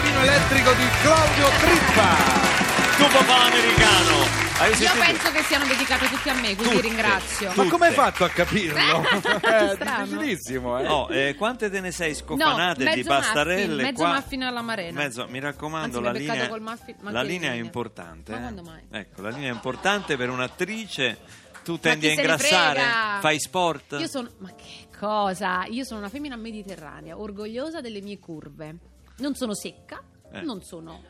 Mandolino elettrico di Claudio Trippa. Tubo panamericano. Hai Io sentito? penso che siano dedicate tutti a me, quindi Tutte. ringrazio. Tutte. Ma come hai fatto a capirlo? È strano. difficilissimo, eh. Oh, eh, quante te ne sei scofanate No, di mezzo pastarelle? muffin, mezzo qua? muffin alla Marena. Mezzo- mi raccomando, Anzi, mi la beccato linea, col muffin- ma la linea è linea? importante. Ma eh. quando mai? Ecco, la linea è importante per un'attrice. Tu tendi a chi se ne ingrassare, frega? fai sport. Io sono. Ma che cosa? Io sono una femmina mediterranea, orgogliosa delle mie curve. Non sono secca, Eh. non sono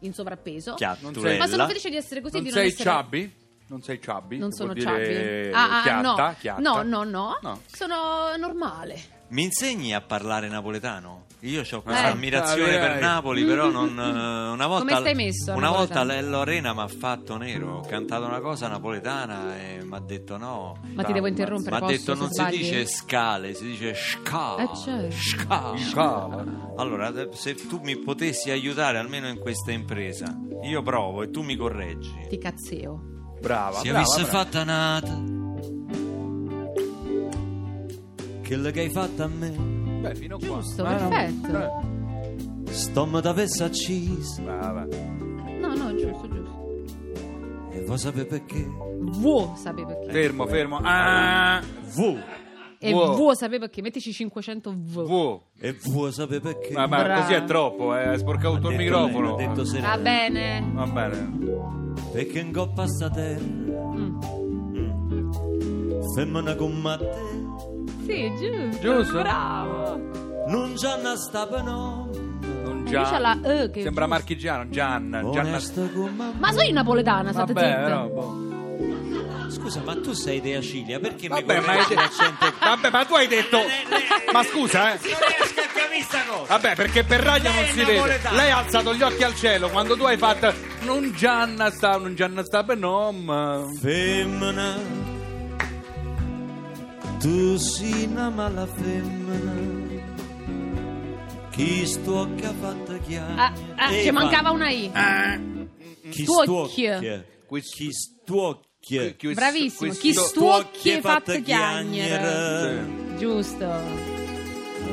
in sovrappeso. Chiatturella. Ma sono felice di essere così. non di sei non essere... chubby? Non sei chubby? Non sono chubby. Ah, ah, chiatta, no. chiatta? no, no, no, No. Sono normale. Mi insegni a parlare napoletano? Io ho questa Eh. ammirazione per. Napoli, però non, eh, una volta, Come stai messo Una volta? Lello Arena mi ha fatto nero. Ho cantato una cosa napoletana e mi ha detto no. Ma ti devo interrompere, Mi ha detto non si sbagli? dice scale, si dice scala. Eh, certo. Scala. Scala. Allora, se tu mi potessi aiutare almeno in questa impresa, io provo e tu mi correggi. Ti cazzeo. Brava, Se brava, avesse brava. fatta nata, quella che hai fatta a me, Beh, fino qua. Giusto, no. perfetto. Eh, stomma t'avesse accisa Brava. No, no, giusto, giusto. e vuoi sapere perché? Vuo sapere perché. Fermo, fermo. Ah, V. E Vuo. vuo sapere perché. Mettici 500 V. vuoi. E vuoi sapere perché? Ma, ma così è troppo, eh. Hai sporcato tutto il detto microfono. lei, ha detto. Va bene. Va bene. Perché in coppa sta terra, Mm. femmina come te, Sì, giusto. Giusto? Bravo. non stapa no, Non Invece Gian. la E che Sembra giusto. marchigiano. Gian. Gian. onesta come me. Ma sono napoletana, state Vabbè, zitte. però, boh. Scusa, ma tu sei di Acilia, perché mi Vabbè, ma, hai correggi l'accento? Vabbè, ma tu hai detto. Ma scusa, eh. Non riesco a capire sta cosa. Vabbè, perché per radio Lei non è si vede. napoletana. Lei ha alzato gli occhi al cielo quando tu hai fatto. Non Gianna sta, non Gianna sta per nom. Femmina, tu sei una mala femmina. Chi stuocca fatta chiara. Ah, ah, ci mancava una I. Chi stuocchia. stuocchia. Chi stuocchia. Bravissimo. Chi fatte fatte chiagnere. Giusto.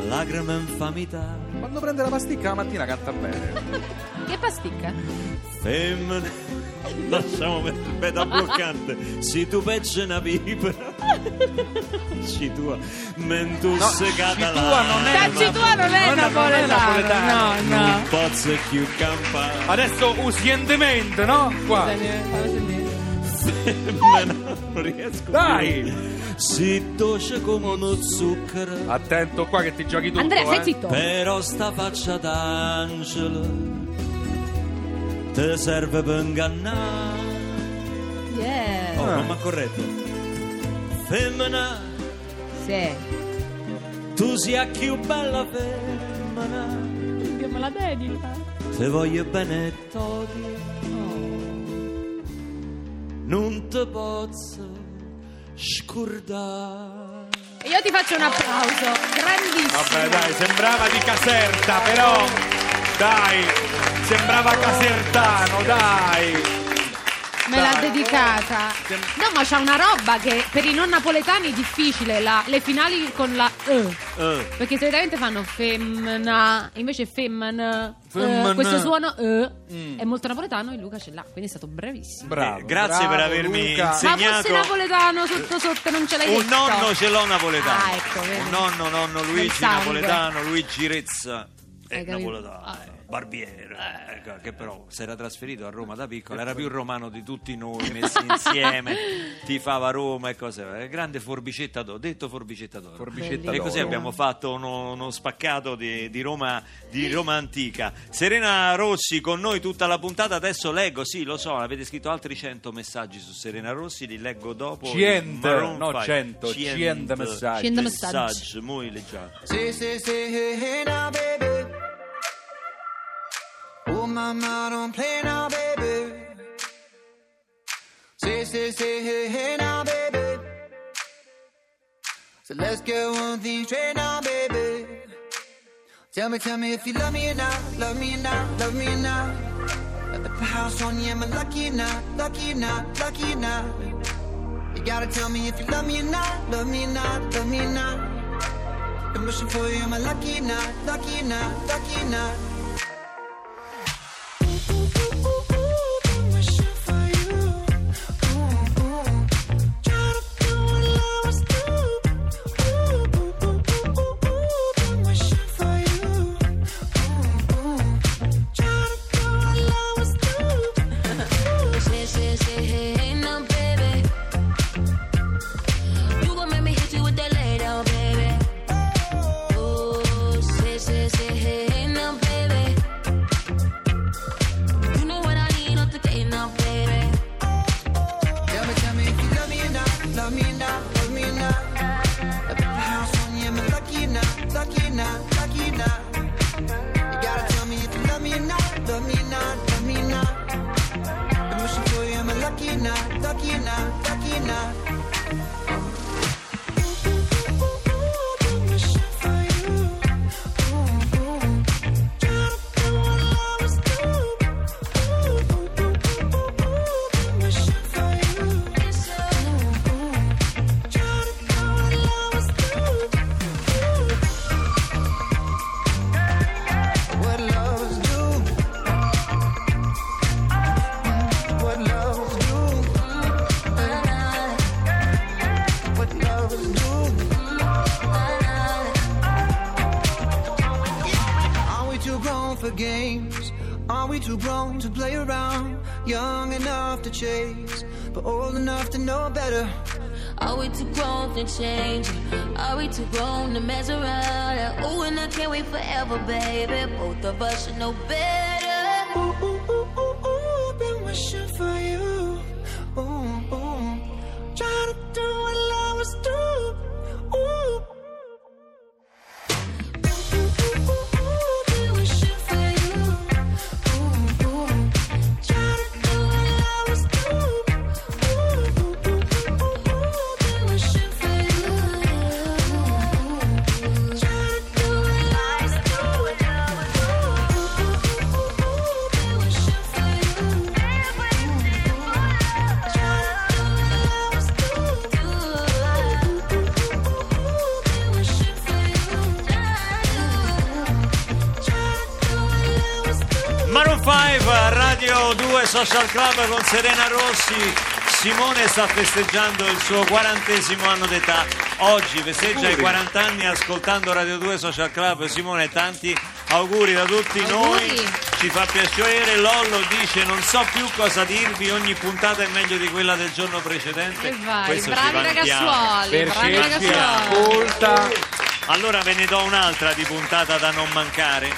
Lacrime infamità. Quando prende la pasticca la mattina canta bene. Che pasticca? Femmina. Lasciamo per beta bloccante. Se tu pecci una pipa. Ci tua. Mentus ci catalana. tua non è- Tacci tua non è napoletano. No, no. Non posso più campare. Adesso usientemente, no? Qua. Femmina. Non riesco. Dai! Si dolce come uno zucchero. Attento qua che ti giochi tutto. Andrea, eh. stai zitto. Però sta faccia d'angelo ti serve per ingannare. Yeah. Oh, non mi ha corretto. Femmina, Sì. tu sia più bella femmina. Me la dedica. Se voglio bene toti, non ti posso scordare. E io ti faccio un applauso. Grandissimo. Vabbè, dai, sembrava di Caserta, però. Dai, sembrava casertano, dai. Me l'ha dedicata. No, ma c'ha una roba che per i non napoletani è difficile. la- le finali con la E. Eh, Perché solitamente fanno femmina, invece femmina. Femmina. Eh, questo suono E Mm. è molto napoletano e Luca ce l'ha, quindi è stato bravissimo. Bravo. Eh, grazie bravo, per avermi Luca. insegnato. Ma fosse napoletano sotto sotto non ce l'hai Un detto. nonno ce l'ho napoletano. Ah, ecco, vedi. Un nonno, nonno Luigi napoletano, Luigi Rezza è Hai capito? napoletano. Ah. Barbiere, ecco, che però si era trasferito a Roma da piccolo, era più romano di tutti noi messi insieme, tifava Roma e cose. eh, Grande forbicetta d'oro, detto forbicetta d'oro. Forbicetta E così abbiamo fatto uno, uno spaccato di, di Roma, di Roma antica. Serena Rossi con noi tutta la puntata. Adesso leggo, sì, lo so, avete scritto altri 100 messaggi su Serena Rossi, li leggo dopo. Cient, Maroon no, five. 100, cient messaggi. Cient messaggi. messaggi. Muy say, hey, hey now, baby. Come out, don't play now, baby. Say, say, say, hey, hey now, baby. So let's get one thing straight now, baby. Tell me, tell me if you love me or not, love me or not, love me or not. At the house on you, am I lucky or not, lucky or not, lucky or not? You gotta tell me if you love me or not, love me or not, love me or not. Been wishing for you, am I lucky or not, lucky or not, lucky or not? Lucky or not, lucky or not, lucky not? Chase, but old enough to know better. Are we too grown to change? Are we too grown to mess around? Oh, and I can't wait forever, baby. Both of us should know better. Ooh, ooh, ooh, Social Club con Serena Rossi. Simone sta festeggiando il suo quarantesimo anno d'età. Oggi festeggia i 40 anni ascoltando Radio 2 Social Club. Simone, tanti auguri da tutti noi. Auguri. Ci fa piacere. Lollo dice: Non so più cosa dirvi, ogni puntata è meglio di quella del giorno precedente. E vai, Questo ci bravi ragazzuoli, bravi Perché ci ragazzuoli. ascolta. Allora ve ne do un'altra di puntata da non mancare,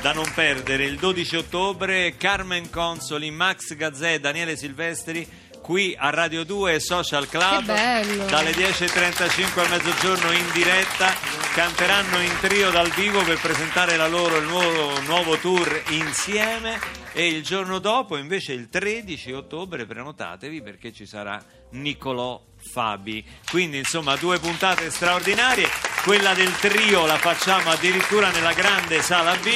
da non perdere. Il 12 ottobre Carmen Consoli, Max Gazzè, Daniele Silvestri qui a Radio 2 e Social Club. Che bello. Dalle 10.35 a mezzogiorno in diretta canteranno in trio dal vivo per presentare la loro il nuovo, nuovo tour insieme e il giorno dopo invece il 13 ottobre prenotatevi perché ci sarà Niccolò Fabi. Quindi insomma due puntate straordinarie. Quella del trio la facciamo addirittura nella grande sala B,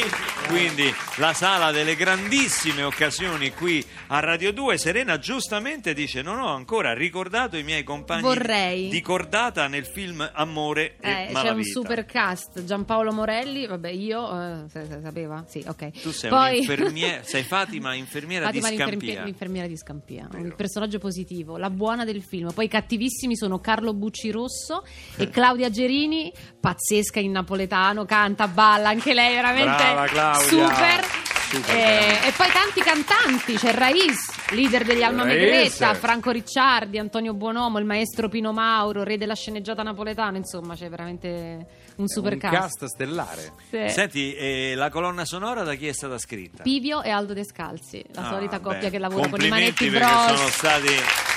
quindi la sala delle grandissime occasioni qui a Radio 2. Serena giustamente dice: Non ho ancora ricordato i miei compagni Vorrei. di cordata nel film Amore e Eh, c'è Malavita. un super cast, Giampaolo Morelli, vabbè io, eh, se- se sapeva? Sì, ok. Tu sei Poi... un'infermiera, sei Fatima, infermiera Fatima di Scampia. l'infermiera di Scampia, un personaggio positivo, la buona del film. Poi i cattivissimi sono Carlo Bucci Rosso e Claudia Gerini, pazzesca in napoletano, canta, balla, anche lei veramente Brava, super. Super Eh, e poi tanti cantanti, c'è Raiz, leader degli Alma. Megretta, Franco Ricciardi, Antonio Buonomo, il maestro Pino Mauro, re della sceneggiata napoletana, insomma c'è veramente un super un cast. cast stellare. Sì. Senti, eh, la colonna sonora da chi è stata scritta? Pivio e Aldo Descalzi, la Ah, solita coppia beh, che lavora con i manetti perché bros. sono stati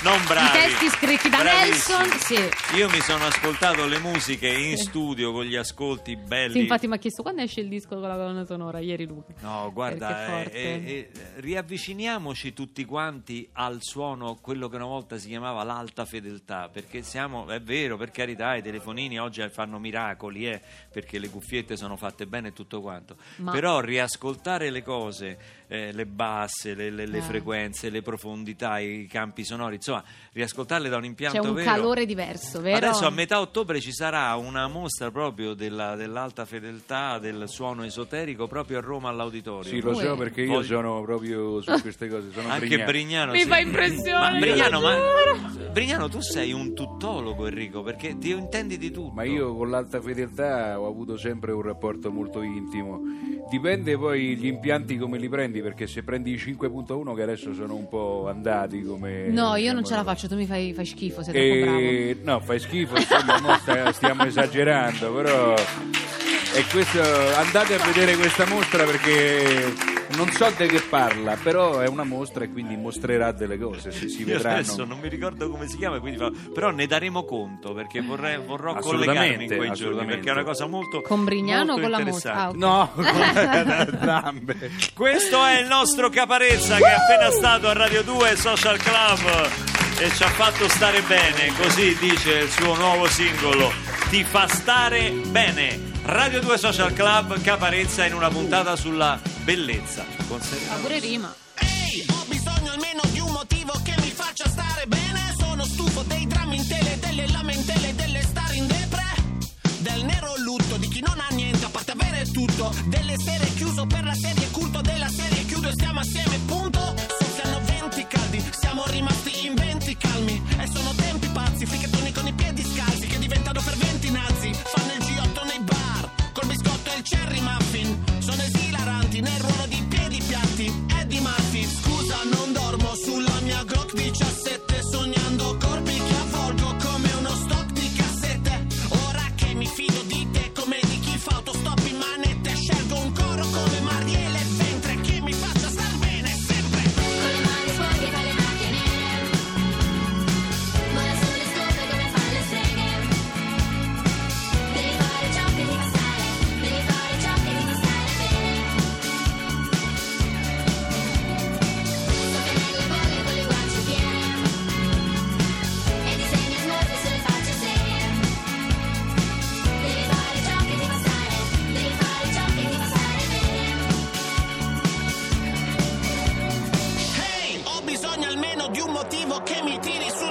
non bravi. I testi scritti da Bravissimi. Nelson, sì. Io mi sono ascoltato le musiche in studio con gli ascolti belli. Sì, infatti mi ha chiesto quando esce il disco con la colonna sonora, ieri Luca. No, guarda, eh, eh, eh, riavviciniamoci tutti quanti al suono, quello che una volta si chiamava l'alta fedeltà, perché siamo, è vero, per carità, i telefonini oggi fanno miracoli, eh, perché le cuffiette sono fatte bene e tutto quanto, Ma- però riascoltare le cose, eh, le basse, le, le- le Eh. frequenze, le profondità, i campi sonori, insomma, riascoltarle da un impianto C'è un vero... calore diverso, vero? Adesso a metà ottobre ci sarà una mostra proprio della- dell'alta fedeltà, del suono esoterico proprio a Roma all'auditorio. Sì, lo so perché io Voglio- sono proprio su queste cose, sono Anche Brignano. Brignano Mi sì. fa impressione, Ma Brignano, ma. Brignano, tu sei un tuttologo Enrico perché ti intendi di tutto. Ma io con l'alta fedeltà ho avuto sempre un rapporto molto intimo. Dipende poi gli impianti come li prendi, perché se prendi i 5.1 che adesso sono un po' andati come... No, io non ce la faccio, tu mi fai, fai schifo, sei troppo bravo. E... No, fai schifo, insomma, sta- stiamo esagerando, però... E questo, andate a vedere questa mostra perché non so di che parla, però è una mostra e quindi mostrerà delle cose, se si Io vedranno. adesso non mi ricordo come si chiama, quindi però ne daremo conto perché vorrei, vorrò Assolutamente, collegarmi in quei giorni assolutamente. perché è una cosa molto Con Brignano o molto con la mostra? Ah. No, entrambe. Questo è il nostro Caparezza che è appena stato a Radio 2 Social Club e ci ha fatto stare bene, così dice il suo nuovo singolo. Ti fa stare bene. Radio 2 Social Club Caparezza in una puntata sulla bellezza. Con Serena Ma pure rima. Ehi, ho bisogno almeno di un motivo che mi faccia stare bene. Sono stufo dei drammi in tele, delle lamentele, delle star in depre. Del nero lutto di chi non ha niente a parte avere tutto. Delle serie chiuso per la serie culto della serie chiudo e stiamo assieme, punto. Soffiano venti caldi, siamo rimasti in venti che mi tiri su